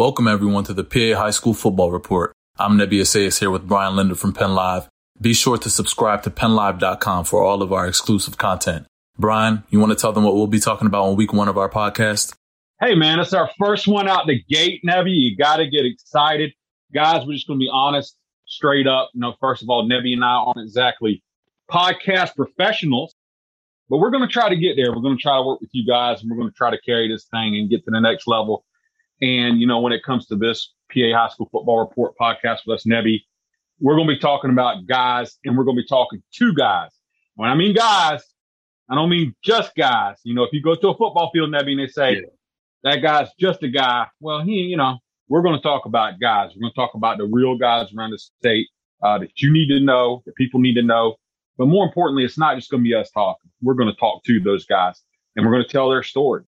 Welcome everyone to the PA High School Football Report. I'm Nebi Assayas here with Brian Linder from Penn Live. Be sure to subscribe to PennLive.com for all of our exclusive content. Brian, you want to tell them what we'll be talking about on week one of our podcast? Hey man, it's our first one out the gate, Nebi. You got to get excited. Guys, we're just to be honest, straight up. You know, first of all, Nebi and I aren't exactly podcast professionals, but we're to try to get there. We're to try to work with you guys and we're to try to carry this thing and get to the next level. And, you know, when it comes to this PA High School Football Report podcast with us, Nebi, we're going to be talking about guys and we're going to be talking to guys. When I mean guys, I don't mean just guys. You know, if you go to a football field, Nebi, and they say, yeah. that guy's just a guy, well, he, you know, we're going to talk about guys. We're going to talk about the real guys around the state uh, that you need to know, that people need to know. But more importantly, it's not just going to be us talking. We're going to talk to those guys and we're going to tell their story.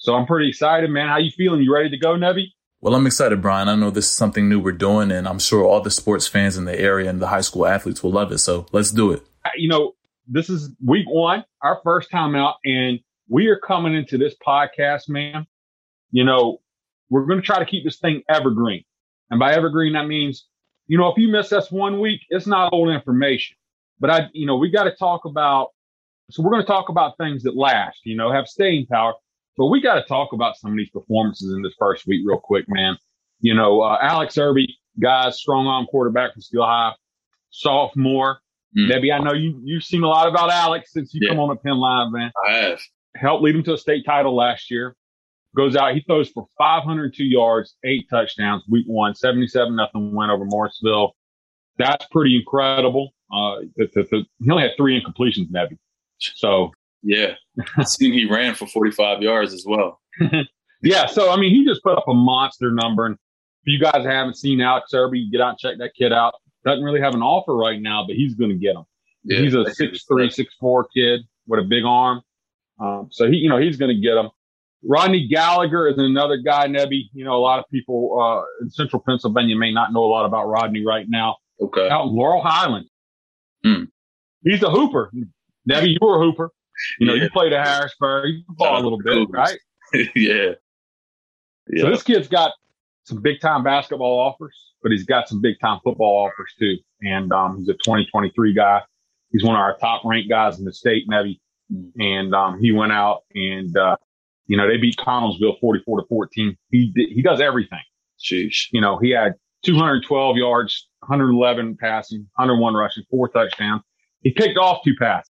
So I'm pretty excited, man. How you feeling? You ready to go, Nebi? Well, I'm excited, Brian. I know this is something new we're doing, and I'm sure all the sports fans in the area and the high school athletes will love it. So let's do it. You know, this is week one, our first time out, and we are coming into this podcast, man. You know, we're going to try to keep this thing evergreen. And by evergreen, that means, you know, if you miss us one week, it's not old information. But I, you know, we got to talk about, so we're going to talk about things that last, you know, have staying power. But we got to talk about some of these performances in this first week real quick, man. You know, uh, Alex Erby, guys, strong arm quarterback from Steel High, sophomore. Mm. Nebi, I know you you've seen a lot about Alex since you yeah. come on the Penn Live, man. I have. Helped lead him to a state title last year. Goes out, he throws for 502 yards, eight touchdowns, week one, 77 nothing win over Morrisville. That's pretty incredible. Uh, the, the, the, he only had three incompletions, Nebi. So yeah, I seen he ran for 45 yards as well. yeah, so I mean, he just put up a monster number. And if you guys haven't seen Alex Erby, get out and check that kid out. Doesn't really have an offer right now, but he's going to get him. Yeah, he's a six three, six four kid with a big arm. Um, so he, you know, he's going to get him. Rodney Gallagher is another guy, Nebi. You know, a lot of people uh, in central Pennsylvania may not know a lot about Rodney right now. Okay. Out in Laurel Highland. Hmm. He's a hooper. Nebi, you were a hooper. You know, yeah. you played at Harrisburg, you ball a little bit, right? yeah. yeah. So this kid's got some big time basketball offers, but he's got some big time football offers too. And um, he's a 2023 guy. He's one of our top ranked guys in the state, Nebi. And um, he went out and, uh, you know, they beat Connellsville 44 to 14. He he does everything. Sheesh. You know, he had 212 yards, 111 passing, 101 rushing, four touchdowns. He picked off two passes.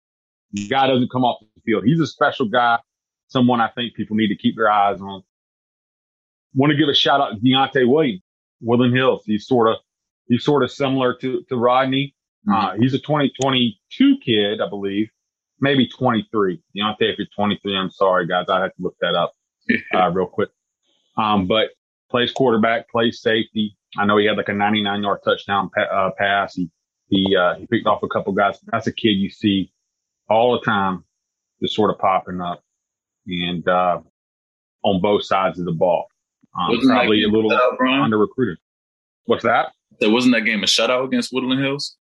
The guy doesn't come off the field. He's a special guy, someone I think people need to keep their eyes on. Want to give a shout out to Deontay Williams, Woodland Hills. He's sort of, he's sort of similar to, to Rodney. Mm-hmm. Uh, he's a 2022 kid, I believe, maybe 23. Deontay, if you're 23, I'm sorry, guys. I have to look that up, uh, real quick. Um, but plays quarterback, plays safety. I know he had like a 99 yard touchdown pa- uh, pass. He, he, uh, he picked off a couple guys. That's a kid you see all the time, just sort of popping up, and uh, on both sides of the ball. Um, probably a little under recruited. What's that? There wasn't that game a shutout against Woodland Hills?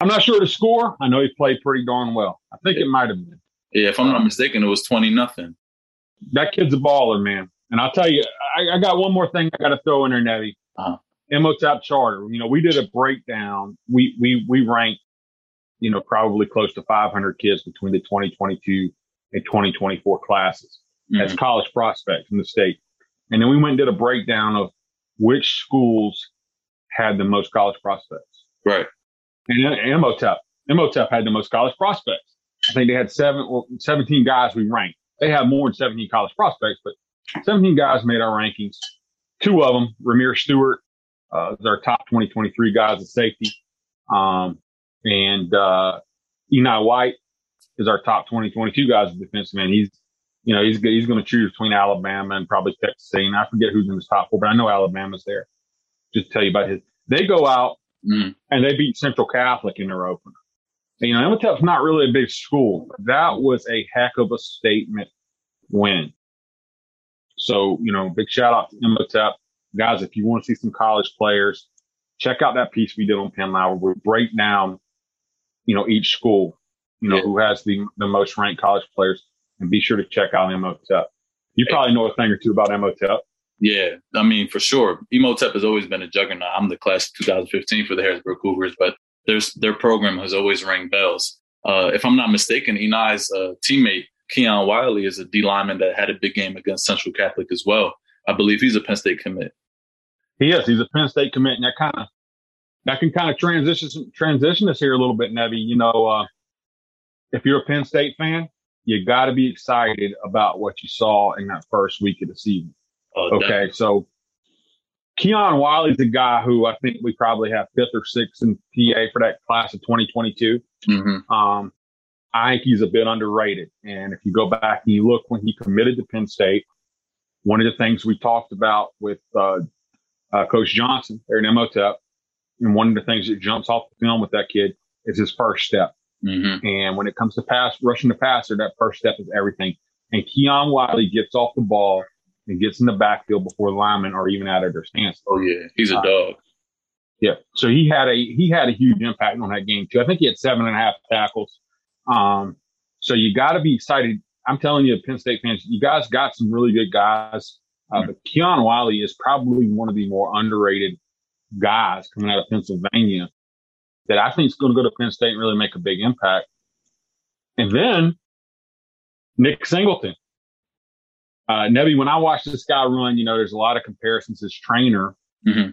I'm not sure the score. I know he played pretty darn well. I think yeah. it might have been. Yeah, if I'm not mistaken, it was twenty nothing. That kid's a baller, man. And I'll tell you, I, I got one more thing I got to throw in there, Nebi. Uh-huh. Imhotep charter. You know, we did a breakdown. We we we ranked you know, probably close to 500 kids between the 2022 and 2024 classes mm-hmm. as college prospects in the state. And then we went and did a breakdown of which schools had the most college prospects. Right. And Imhotep, Imhotep had the most college prospects. I think they had seven or 17 guys we ranked. They have more than 17 college prospects, but 17 guys made our rankings. Two of them, Rahmir Stewart, uh, is our top 2023 guys at safety. Um, and, uh, Enai White is our top 2022 guys as defensive man. He's, you know, he's, he's going to choose between Alabama and probably Texas A&M. I forget who's in his top four, but I know Alabama's there. Just to tell you about his, they go out mm. and they beat Central Catholic in their opener. And, you know, Imhotep's not really a big school, that was a heck of a statement win. So, you know, big shout out to Imhotep. Guys, if you want to see some college players, check out that piece we did on Penn where we break down you know, each school, you know, yeah. who has the, the most ranked college players and be sure to check out Imhotep. You probably know a thing or two about Imhotep. Yeah, I mean for sure. Imhotep has always been a juggernaut. I'm the class of 2015 for the Harrisburg Cougars, but there's their program has always rang bells. Uh, if I'm not mistaken, Enai's uh, teammate Keon Wiley is a D lineman that had a big game against Central Catholic as well. I believe he's a Penn State commit. He is. He's a Penn State commit, and that kind of that can kind of transition transition us here a little bit, Nebby. You know, uh, if you're a Penn State fan, you got to be excited about what you saw in that first week of the season. Oh, okay, definitely. so Keon Wiley's a guy who I think we probably have fifth or sixth in PA for that class of 2022. Mm-hmm. Um, I think he's a bit underrated. And if you go back and you look when he committed to Penn State, one of the things we talked about with uh, uh, Coach Johnson there in Imhotep, and one of the things that jumps off the film with that kid is his first step. Mm-hmm. And when it comes to pass, rushing the passer, that first step is everything. And Keon Wiley gets off the ball and gets in the backfield before the linemen are even out of their stance. Oh yeah, he's a uh, dog. Yeah, so he had a he had a huge impact on that game too. I think he had seven and a half tackles. Um, so you got to be excited. I'm telling you, Penn State fans, you guys got some really good guys. Uh, but Keon Wiley is probably one of the more underrated guys coming out of Pennsylvania that I think is going to go to Penn State and really make a big impact. And then Nick Singleton. Uh, Nebby, when I watch this guy run, you know, there's a lot of comparisons. His trainer mm-hmm.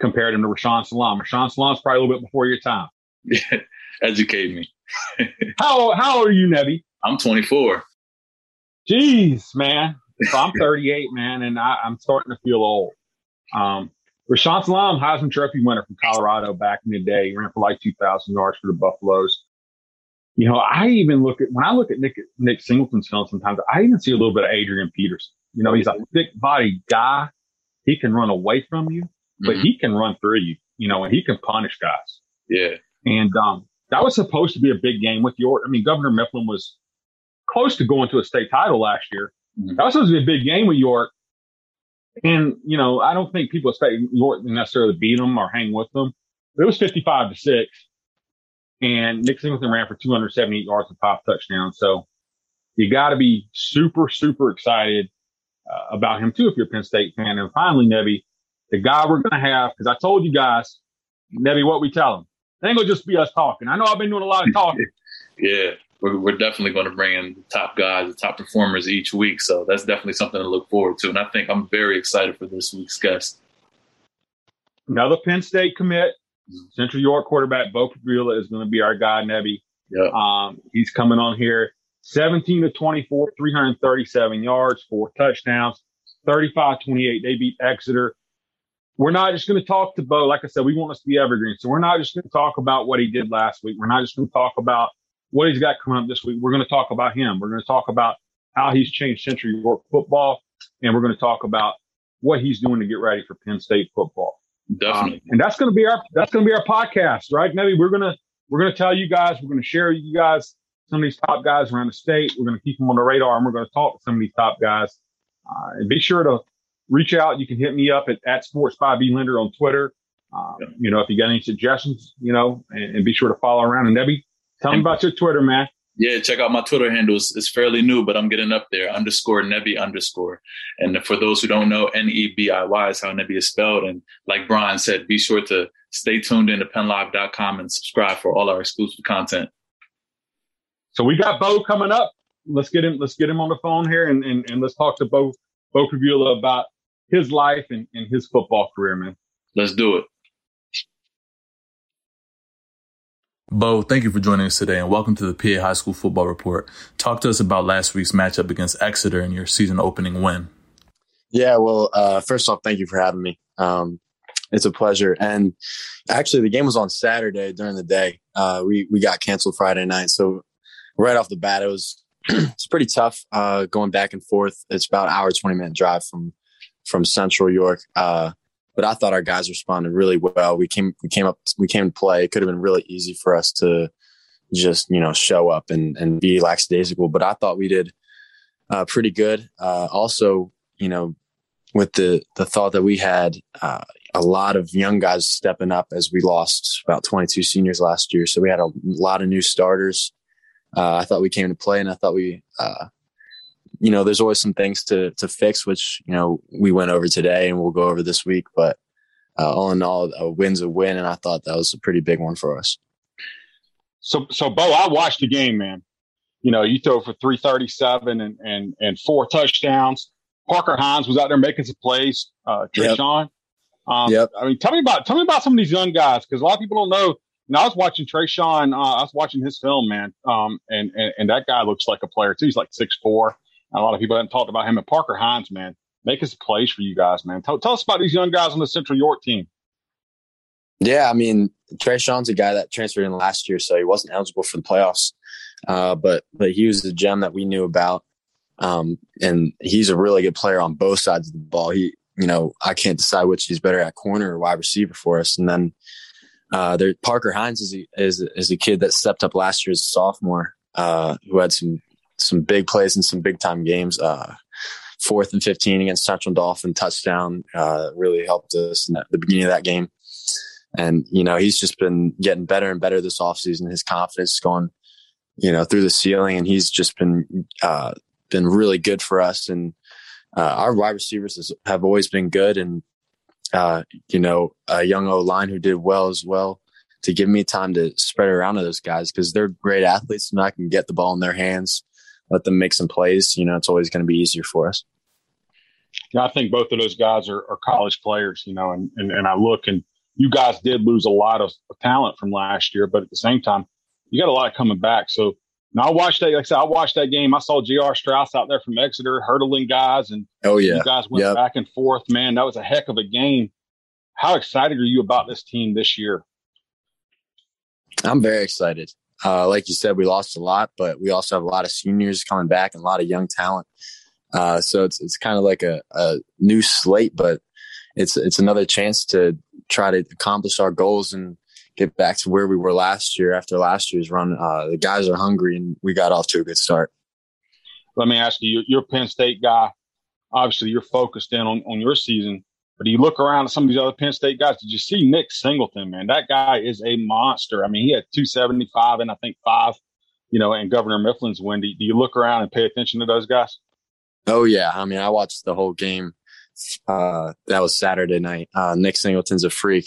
compared him to Rashaan Salaam. Rashaan Salaam's probably a little bit before your time. Educate me. how how old are you, Nebby? I'm 24. Jeez, man. So I'm 38, man, and I, am starting to feel old. Um, Rashaan Salaam, Heisman Trophy winner from Colorado back in the day, he ran for like 2,000 yards for the Buffaloes. You know, I even look at when I look at Nick Nick Singleton's film sometimes, I even see a little bit of Adrian Peterson. You know, he's a thick bodied guy. He can run away from you, but mm-hmm. he can run through you, you know, and he can punish guys. Yeah. And um, that was supposed to be a big game with York. I mean, Governor Mifflin was close to going to a state title last year. Mm-hmm. That was supposed to be a big game with York. And, you know, I don't think people expect York to necessarily beat them or hang with them. It was 55 to 6. And Nick Singleton ran for 278 yards and five touchdowns. So you got to be super, super excited uh, about him too if you're a Penn State fan. And finally, Nebby, the guy we're going to have, because I told you guys, Nebby, what we tell him. It ain't going to just be us talking. I know I've been doing a lot of talking. yeah we're, we're definitely going to bring in the top guys, the top performers each week. So that's definitely something to look forward to. And I think I'm very excited for this week's guest. Another Penn State commit, Central York quarterback Bo Pribula is going to be our guy, Nebby. Yeah. Um, he's coming on here 17 to 24, 337 yards, four touchdowns, 35 28. They beat Exeter. We're not just going to talk to Bo. Like I said, we want us to be evergreen. So we're not just going to talk about what he did last week. We're not just going to talk about what he's got coming up this week. We're going to talk about him. We're going to talk about how he's changed Central York football, and we're going to talk about what he's doing to get ready for Penn State football. Definitely. Um, and that's going to be our that's going to be our podcast, right? Maybe we're going to we're going to tell you guys, we're going to share you guys some of these top guys around the state. We're going to keep them on the radar, and we're going to talk to some of these top guys. Uh, and be sure to reach out. You can hit me up at, at Sports by B Lender on Twitter. Um, you know, if you got any suggestions, you know, and, and be sure to follow around. And Nebby, Tell me about your Twitter, man. Yeah, check out my Twitter handles. It's fairly new, but I'm getting up there. Underscore Nebby underscore. And for those who don't know, N E B I Y is how Nebby is spelled. And like Brian said, be sure to stay tuned in to PennLive.com and subscribe for all our exclusive content. So we got Bo coming up. Let's get him. Let's get him on the phone here, and and, and let's talk to Bo Bo Pribula about his life and, and his football career, man. Let's do it. Bo, thank you for joining us today and welcome to the PA High School Football Report. Talk to us about last week's matchup against Exeter and your season opening win. Yeah, well, uh, first off, thank you for having me. Um, it's a pleasure. And actually, the game was on Saturday during the day. Uh, we we got canceled Friday night, so right off the bat, it was it's pretty tough uh, going back and forth. It's about an hour twenty minute drive from from Central York. Uh, but I thought our guys responded really well. We came, we came up, we came to play. It could have been really easy for us to just, you know, show up and, and be lackadaisical, but I thought we did uh, pretty good. Uh, also, you know, with the, the thought that we had uh, a lot of young guys stepping up as we lost about 22 seniors last year. So we had a lot of new starters. Uh, I thought we came to play and I thought we, uh, you know, there's always some things to to fix, which you know we went over today and we'll go over this week. But uh, all in all, a win's a win, and I thought that was a pretty big one for us. So, so Bo, I watched the game, man. You know, you throw for 337 and, and, and four touchdowns. Parker Hines was out there making some plays. Uh, Treshaun. Yep. Um, yep. I mean, tell me about, tell me about some of these young guys. Cause a lot of people don't know. And I was watching Treshaun. Uh, I was watching his film, man. Um, and, and, and that guy looks like a player too. He's like six four. A lot of people haven't talked about him. And Parker Hines, man, make us plays for you guys, man. Tell, tell us about these young guys on the Central York team. Yeah, I mean, Treshaun's a guy that transferred in last year, so he wasn't eligible for the playoffs. Uh, but but he was a gem that we knew about, um, and he's a really good player on both sides of the ball. He, you know, I can't decide which he's better at corner or wide receiver for us. And then uh, there, Parker Hines is a, is is a kid that stepped up last year as a sophomore, uh, who had some some big plays in some big time games. Uh, fourth and 15 against Central Dauphin touchdown uh, really helped us in the beginning of that game. And, you know, he's just been getting better and better this offseason. His confidence is going, you know, through the ceiling and he's just been, uh, been really good for us. And, uh, our wide receivers has, have always been good. And, uh, you know, a young O line who did well as well to give me time to spread around to those guys because they're great athletes and I can get the ball in their hands, let them make some plays. You know, it's always going to be easier for us. Yeah, I think both of those guys are, are college players, you know, and, and, and I look and you guys did lose a lot of talent from last year, but at the same time, you got a lot coming back. So now I watched that. Like I said, I watched that game. I saw J.R. Strauss out there from Exeter hurdling guys, and oh yeah, you guys went yep. back and forth. Man, that was a heck of a game. How excited are you about this team this year? I'm very excited. Uh, like you said, we lost a lot, but we also have a lot of seniors coming back and a lot of young talent. Uh, so it's it's kind of like a, a new slate, but it's it's another chance to try to accomplish our goals and get back to where we were last year after last year's run. Uh, the guys are hungry and we got off to a good start. Let me ask you, you're a Penn State guy. Obviously, you're focused in on, on your season, but do you look around at some of these other Penn State guys? Did you see Nick Singleton, man? That guy is a monster. I mean, he had 275 and I think five, you know, and Governor Mifflin's win. Do you look around and pay attention to those guys? Oh, yeah. I mean, I watched the whole game uh, that was Saturday night. Uh, Nick Singleton's a freak.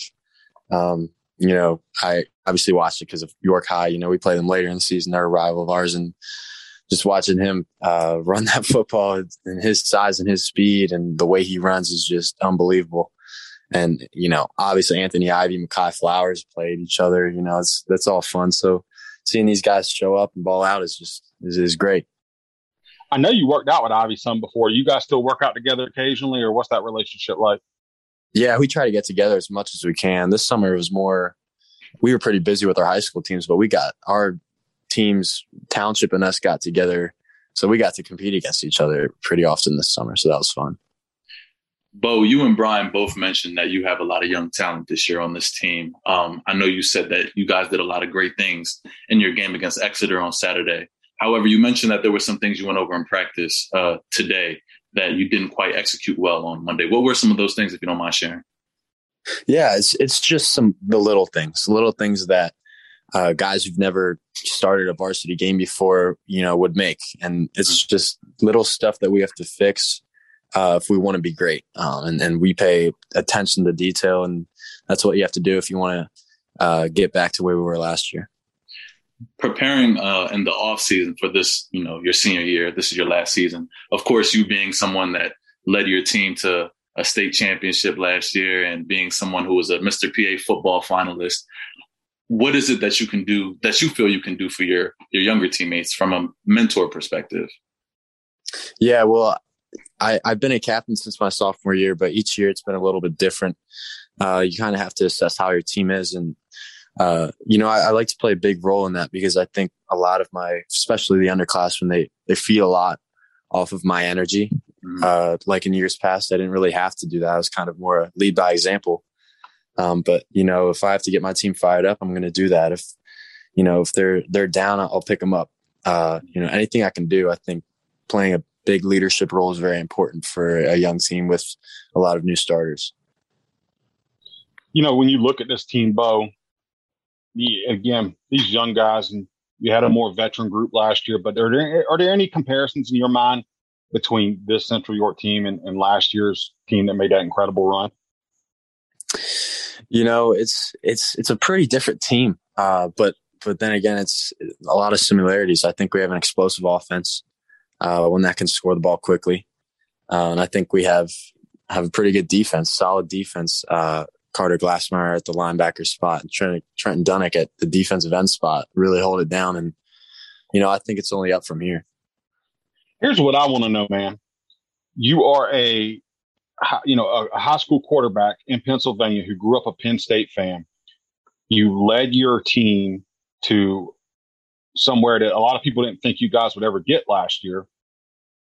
Um, you know, I obviously watched it because of York High. You know, we play them later in the season. They're a rival of ours, and just watching him uh, run that football and his size and his speed and the way he runs is just unbelievable. And you know, obviously Anthony Ivy, Makai Flowers played each other. You know, it's that's all fun. So seeing these guys show up and ball out is just is, is great. I know you worked out with Ivy some before. You guys still work out together occasionally, or what's that relationship like? Yeah, we try to get together as much as we can. This summer it was more. We were pretty busy with our high school teams, but we got our teams, township and us, got together, so we got to compete against each other pretty often this summer. So that was fun. Bo, you and Brian both mentioned that you have a lot of young talent this year on this team. Um, I know you said that you guys did a lot of great things in your game against Exeter on Saturday. However, you mentioned that there were some things you went over in practice uh, today that you didn't quite execute well on Monday. What were some of those things, if you don't mind sharing? Yeah, it's it's just some the little things, little things that uh, guys who've never started a varsity game before, you know, would make, and it's mm-hmm. just little stuff that we have to fix uh, if we want to be great. Um, and and we pay attention to detail, and that's what you have to do if you want to uh, get back to where we were last year preparing uh, in the off season for this, you know, your senior year, this is your last season. Of course, you being someone that led your team to a state championship last year and being someone who was a Mr. PA football finalist, what is it that you can do that you feel you can do for your your younger teammates from a mentor perspective? Yeah, well, I, I've been a captain since my sophomore year, but each year it's been a little bit different. Uh, you kind of have to assess how your team is and uh, you know, I, I, like to play a big role in that because I think a lot of my, especially the underclassmen, they they feed a lot off of my energy. Mm-hmm. Uh, like in years past, I didn't really have to do that. I was kind of more a lead by example. Um, but you know, if I have to get my team fired up, I'm going to do that. If you know, if they're they're down, I'll pick them up. Uh, you know, anything I can do, I think playing a big leadership role is very important for a young team with a lot of new starters. You know, when you look at this team, Bo, again, these young guys, and you had a more veteran group last year, but are there, are there any comparisons in your mind between this Central York team and, and last year's team that made that incredible run? You know, it's it's it's a pretty different team, uh, but but then again, it's a lot of similarities. I think we have an explosive offense, uh, one that can score the ball quickly, uh, and I think we have have a pretty good defense, solid defense. Uh, Carter Glassmeyer at the linebacker spot, and Trent, Trenton Dunnick at the defensive end spot really hold it down. And you know, I think it's only up from here. Here's what I want to know, man. You are a you know a, high school quarterback in Pennsylvania who grew up a Penn State fan. You led your team to somewhere that a lot of people didn't think you guys would ever get last year.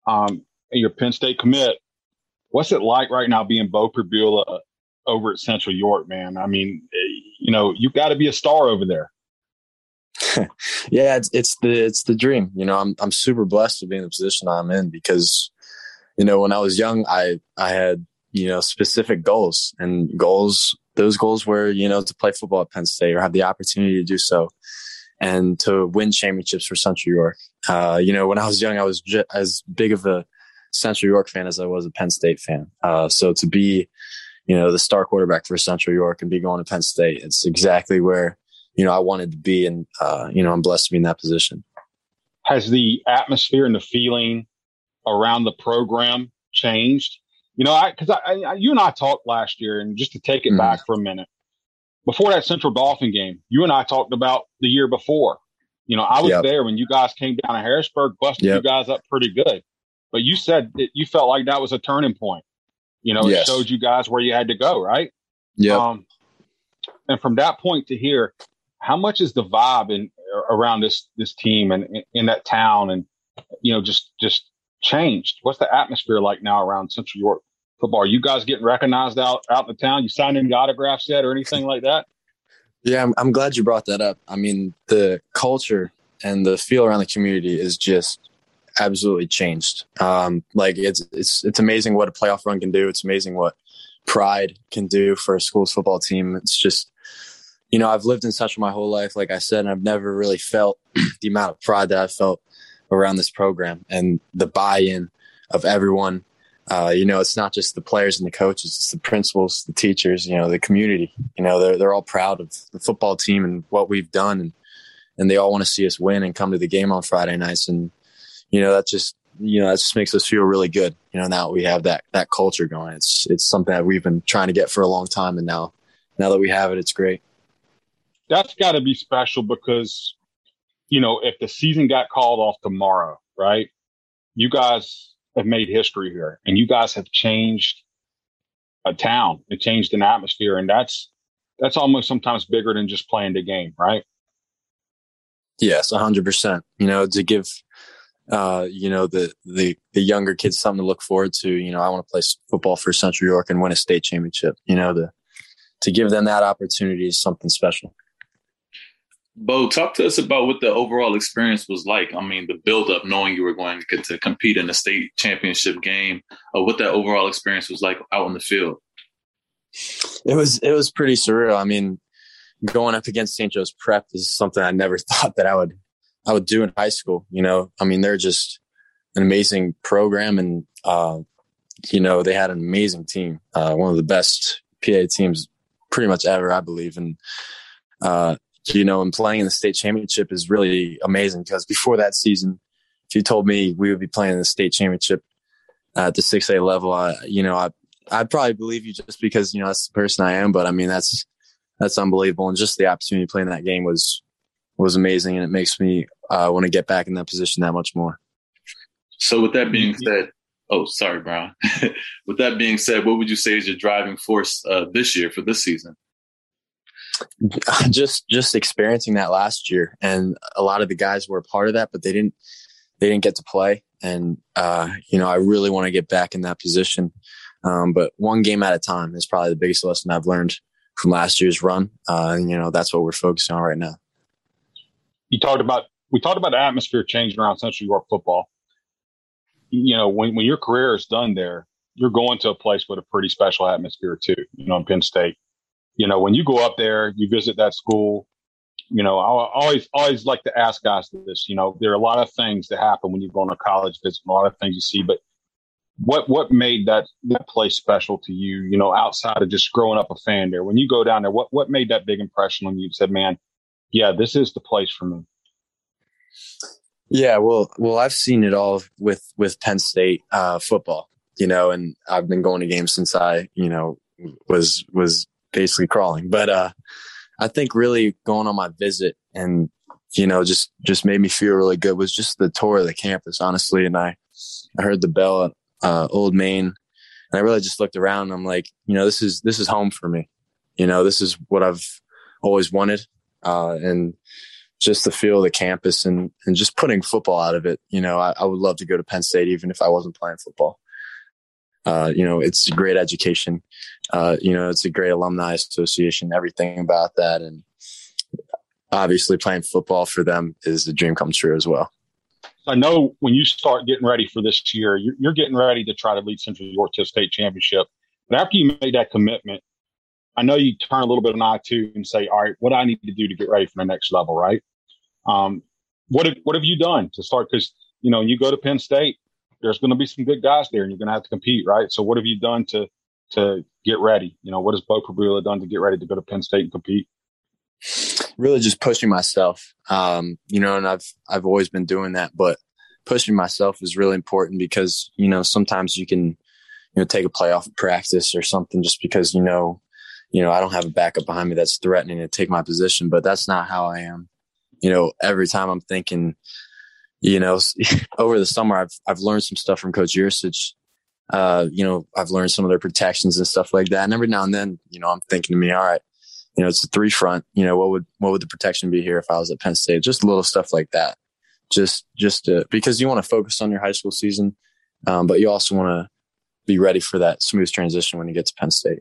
Um, your Penn State commit. What's it like right now being Beau Pribula over at Central York, man? I mean, you know, you got to be a star over there. yeah, it's, it's the it's the dream. You know, I'm I'm super blessed to be in the position I'm in because, you know, when I was young, I I had you know specific goals and goals. Those goals were you know to play football at Penn State or have the opportunity to do so, and to win championships for Central York. Uh, you know, when I was young, I was j- as big of a Central York fan as I was a Penn State fan. Uh, so to be, you know, the star quarterback for Central York and be going to Penn State, it's exactly where you know, I wanted to be. And, uh, you know, I'm blessed to be in that position. Has the atmosphere and the feeling around the program changed? You know, I, cause I, I you and I talked last year and just to take it mm-hmm. back for a minute before that Central Dauphin game, you and I talked about the year before. You know, I was yep. there when you guys came down to Harrisburg, busted yep. you guys up pretty good. But you said that you felt like that was a turning point. You know, yes. it showed you guys where you had to go, right? Yeah. Um, and from that point to here, how much is the vibe in around this this team and in, in that town and you know just just changed? What's the atmosphere like now around Central York football? Are you guys getting recognized out out in the town? You signed any autographs yet or anything like that? Yeah, I'm, I'm glad you brought that up. I mean, the culture and the feel around the community is just absolutely changed. Um, like it's it's it's amazing what a playoff run can do. It's amazing what pride can do for a school's football team. It's just you know, I've lived in Central my whole life, like I said, and I've never really felt the amount of pride that I felt around this program and the buy-in of everyone. Uh, you know, it's not just the players and the coaches; it's the principals, the teachers, you know, the community. You know, they're they're all proud of the football team and what we've done, and and they all want to see us win and come to the game on Friday nights. And you know, that just you know that just makes us feel really good. You know, now we have that that culture going. It's it's something that we've been trying to get for a long time, and now now that we have it, it's great that's got to be special because, you know, if the season got called off tomorrow, right? You guys have made history here and you guys have changed a town. and changed an atmosphere. And that's, that's almost sometimes bigger than just playing the game, right? Yes, a hundred percent. You know, to give, uh, you know, the, the, the younger kids something to look forward to, you know, I want to play football for Central York and win a state championship, you know, to, to give them that opportunity is something special. Beau, talk to us about what the overall experience was like. I mean, the build up, knowing you were going to get to compete in a state championship game, uh, what that overall experience was like out in the field. It was it was pretty surreal. I mean, going up against St. Joe's Prep is something I never thought that I would I would do in high school. You know, I mean, they're just an amazing program, and uh, you know, they had an amazing team, uh, one of the best PA teams pretty much ever, I believe, and. Uh, you know, and playing in the state championship is really amazing because before that season, if you told me we would be playing in the state championship at the 6A level, I, you know, I, I'd probably believe you just because, you know, that's the person I am. But I mean, that's, that's unbelievable. And just the opportunity to play in that game was, was amazing. And it makes me uh, want to get back in that position that much more. So with that being said, oh, sorry, Brian. with that being said, what would you say is your driving force uh, this year for this season? just just experiencing that last year. And a lot of the guys were a part of that but they didn't they didn't get to play. And uh, you know i really want to get back in that position. Um, but one game at a time is probably the biggest lesson i've learned from last year's run. Uh, and you know that's what we're focusing on right now. You talked about we talked about the atmosphere changing around central york football. You know when, when your career is done there you're going to a place with a pretty special atmosphere too you know in penn state you know, when you go up there, you visit that school, you know, I always, always like to ask guys this, you know, there are a lot of things that happen when you go on a college visit, a lot of things you see, but what what made that that place special to you? You know, outside of just growing up a fan there, when you go down there, what what made that big impression on you? Said, "Man, yeah, this is the place for me." Yeah, well, well, I've seen it all with with Penn State uh, football, you know, and I've been going to games since I, you know, was was basically crawling. But uh, I think really going on my visit and you know just just made me feel really good was just the tour of the campus, honestly. And I I heard the bell at uh, Old Main, and I really just looked around. and I'm like, you know, this is this is home for me. You know, this is what I've always wanted, uh, and just the feel of the campus and and just putting football out of it. You know, I, I would love to go to Penn State even if I wasn't playing football. Uh, you know, it's a great education. Uh, you know, it's a great alumni association, everything about that. And obviously playing football for them is a dream come true as well. I know when you start getting ready for this year, you're, you're getting ready to try to lead Central York to a state championship. But after you made that commitment, I know you turn a little bit of an eye to and say, all right, what do I need to do to get ready for the next level, right? Um, what have, what have you done to start? Because, you know, you go to Penn State, there's going to be some good guys there and you're going to have to compete, right? So what have you done to, to get ready? You know, what has Bo Pribula done to get ready to go to Penn State and compete? Really just pushing myself. Um, you know, and I've, I've always been doing that, but pushing myself is really important because, you know, sometimes you can, you know, take a playoff practice or something just because, you know, you know, I don't have a backup behind me that's threatening to take my position, but that's not how I am. You know, every time I'm thinking, you know, over the summer, I've, I've learned some stuff from Coach Yurcich. Uh, you know, I've learned some of their protections and stuff like that. And every now and then, you know, I'm thinking to me, all right, you know, it's a three front. You know, what would what would the protection be here if I was at Penn State? Just little stuff like that. Just just to, because you want to focus on your high school season, um, but you also want to be ready for that smooth transition when you get to Penn State.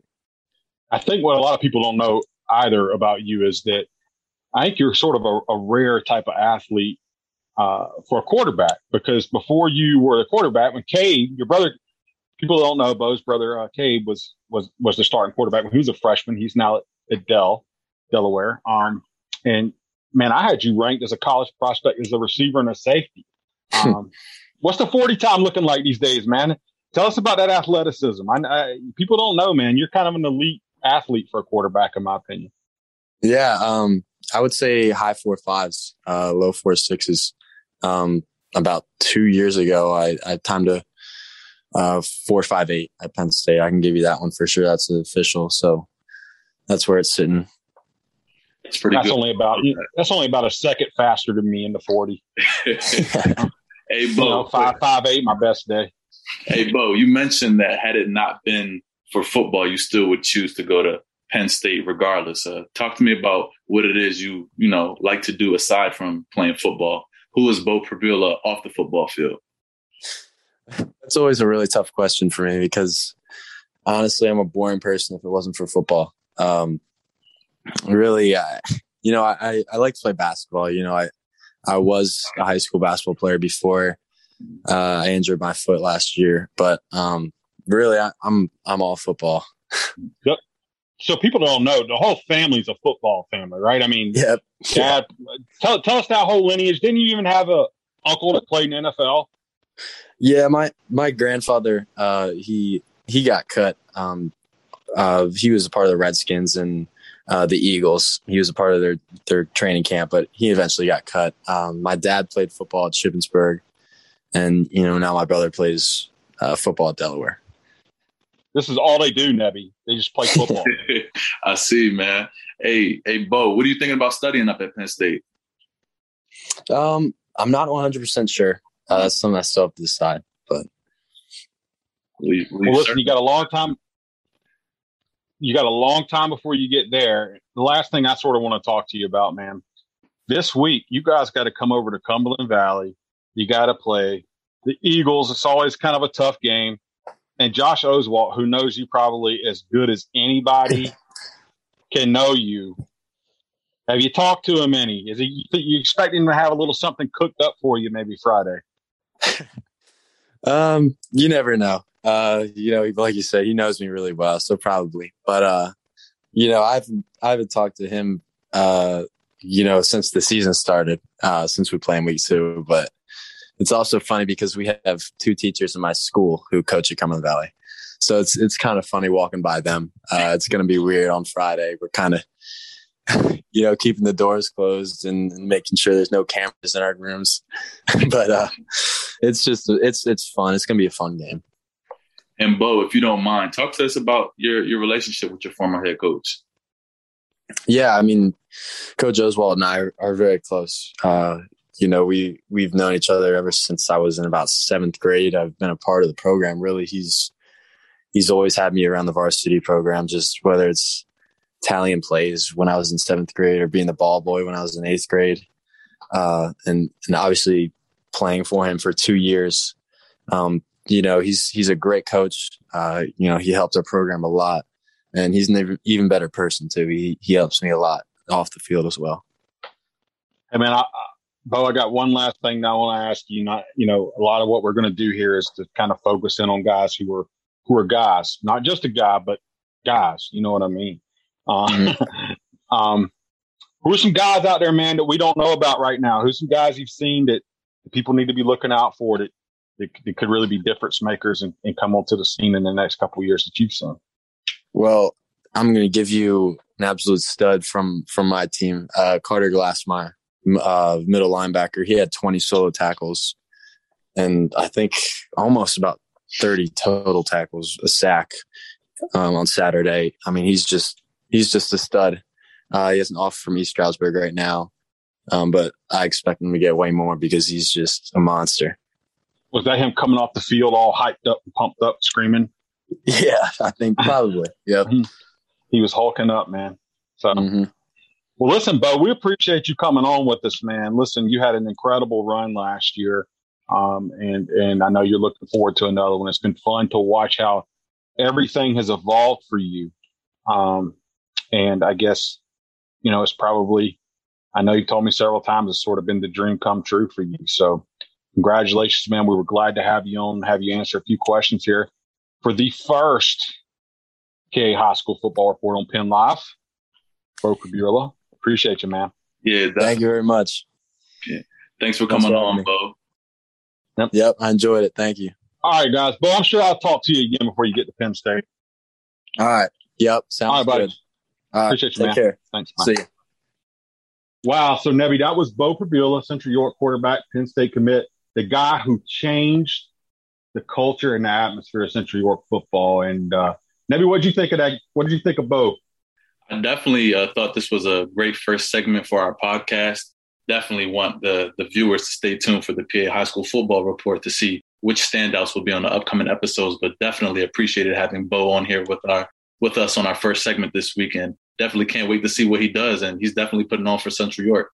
I think what a lot of people don't know either about you is that I think you're sort of a, a rare type of athlete uh, for a quarterback because before you were the quarterback, when Cade, your brother, people don't know, Bo's brother uh, Cade was was was the starting quarterback when he was a freshman. He's now at, at Dell, Delaware. Um, and man, I had you ranked as a college prospect as a receiver and a safety. Um, what's the forty time looking like these days, man? Tell us about that athleticism. I, I, people don't know, man. You're kind of an elite athlete for a quarterback, in my opinion. Yeah, um, I would say high four fives, uh, low four sixes. Um, about two years ago, I, I timed a uh, four five eight at Penn State. I can give you that one for sure. That's official. So that's where it's sitting. It's pretty. That's good. only about that's only about a second faster than me in the forty. hey, Bo, you know, five five eight, my best day. Hey, Bo, you mentioned that had it not been for football, you still would choose to go to Penn State regardless. Uh, talk to me about what it is you you know like to do aside from playing football. Who is Bo Pribula off the football field? That's always a really tough question for me because honestly, I'm a boring person if it wasn't for football. Um, really, I, you know, I, I like to play basketball. You know, I I was a high school basketball player before uh, I injured my foot last year, but um, really, I, I'm I'm all football. Yep so people don't know the whole family's a football family, right? I mean, yep. dad, tell, tell us that whole lineage. Didn't you even have a uncle that played in NFL? Yeah, my my grandfather, uh, he he got cut. Um, uh, he was a part of the Redskins and uh, the Eagles. He was a part of their their training camp, but he eventually got cut. Um, my dad played football at Shippensburg, and you know now my brother plays uh, football at Delaware. This is all they do, Nebby. They just play football. I see, man. Hey, hey, Bo, what are you thinking about studying up at Penn State? Um, I'm not 100 percent sure. Uh, that's something I still have to decide. But we, we well, listen, you got a long time. You got a long time before you get there. The last thing I sort of want to talk to you about, man. This week, you guys got to come over to Cumberland Valley. You got to play the Eagles. It's always kind of a tough game and Josh Oswalt, who knows you probably as good as anybody can know you. Have you talked to him any? Is he you expect him to have a little something cooked up for you maybe Friday? um, you never know. Uh, you know, like you said, he knows me really well, so probably. But uh, you know, I've I haven't talked to him uh, you know, since the season started, uh, since we play in week two. But it's also funny because we have two teachers in my school who coach at Cumberland Valley. So it's it's kind of funny walking by them. Uh, it's going to be weird on Friday. We're kind of, you know, keeping the doors closed and, and, making sure there's no cameras in our rooms. but uh, it's just it's it's fun. It's going to be a fun game. And Bo, if you don't mind, talk to us about your your relationship with your former head coach. Yeah, I mean, Coach Oswalt and I are, are very close. Uh, you know, we we've known each other ever since I was in about seventh grade. I've been a part of the program. Really, he's he's always had me around the varsity program, just whether it's Italian plays when I was in seventh grade or being the ball boy when I was in eighth grade. Uh, and, and obviously playing for him for two years. Um, you know, he's, he's a great coach. Uh, you know, he helped our program a lot and he's an even better person too. He, he helps me a lot off the field as well. Hey man, I, Bo, I got one last thing that I want to ask you. Not, you know, a lot of what we're going to do here is to kind of focus in on guys who are who are guys, not just a guy, but guys. You know what I mean? Um, um, who are some guys out there, man, that we don't know about right now? Who's some guys you've seen that people need to be looking out for that, that, that could really be difference makers and, and, come onto the scene in the next couple of years that you've seen? Well, I'm going to give you an absolute stud from from my team, uh, Carter Glassmeyer, uh, middle linebacker. He had 20 solo tackles, and I think almost about 30 total tackles, a sack um, on Saturday. I mean, he's just he's just a stud. Uh, he has an offer from East Stroudsburg right now, um, but I expect him to get way more because he's just a monster. Was that him coming off the field all hyped up and pumped up, screaming? Yeah, I think probably. yeah, mm-hmm. he was hulking up, man. So. Mm-hmm. Well, listen, Bo, we appreciate you coming on with us, man. Listen, you had an incredible run last year. Um, and, and I know you're looking forward to another one. It's been fun to watch how everything has evolved for you. Um, and I guess, you know, it's probably, I know you told me several times it's sort of been the dream come true for you. So congratulations, man. We were glad to have you on, have you answer a few questions here for the first PA High School Football Report on Penn Live. Bo Pribula. Appreciate you, man. Yeah. Thank you very much. Yeah. Thanks for coming on, Bo. Yep. Yep. I enjoyed it. Thank you. All right, guys. But I'm sure I'll talk to you again before you get to Penn State. All right. Yep. Sounds All right, buddy. good. All right. Appreciate you, Take man. care. Thanks. Bye. See you. Wow. So, Nebby, that was Bo Pribula, Central York quarterback, Penn State commit, the guy who changed the culture and the atmosphere of Central York football. And, uh, Nebby, what did you think of that? What did you think of Bo? I definitely uh, thought this was a great first segment for our podcast definitely want the the viewers to stay tuned for the PA High School Football Report to see which standouts will be on the upcoming episodes. But definitely appreciated having Bo on here with our with us on our first segment this weekend. Definitely can't wait to see what he does, and he's definitely putting on for Central York.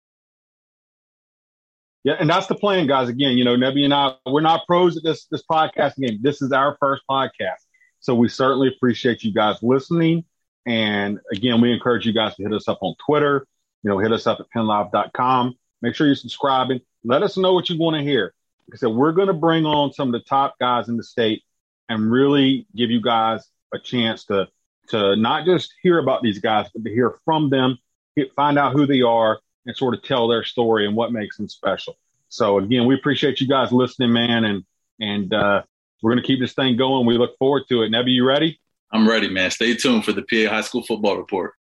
Yeah, and that's the plan, guys. Again, you know, Nebby and I, we're not pros at this this podcast game. This is our first podcast, so we certainly appreciate you guys listening. And again, we encourage you guys to hit us up on Twitter, you know, hit us up at pennlive.com. Make sure you're subscribing. Let us know what you want to hear. Like I said, we're going to bring on some of the top guys in the state and really give you guys a chance to to not just hear about these guys, but to hear from them, get, find out who they are, and sort of tell their story and what makes them special. So again, we appreciate you guys listening, man, and and uh, we're going to keep this thing going. We look forward to it. Nebby, you ready? I'm ready, man. Stay tuned for the PA High School Football Report.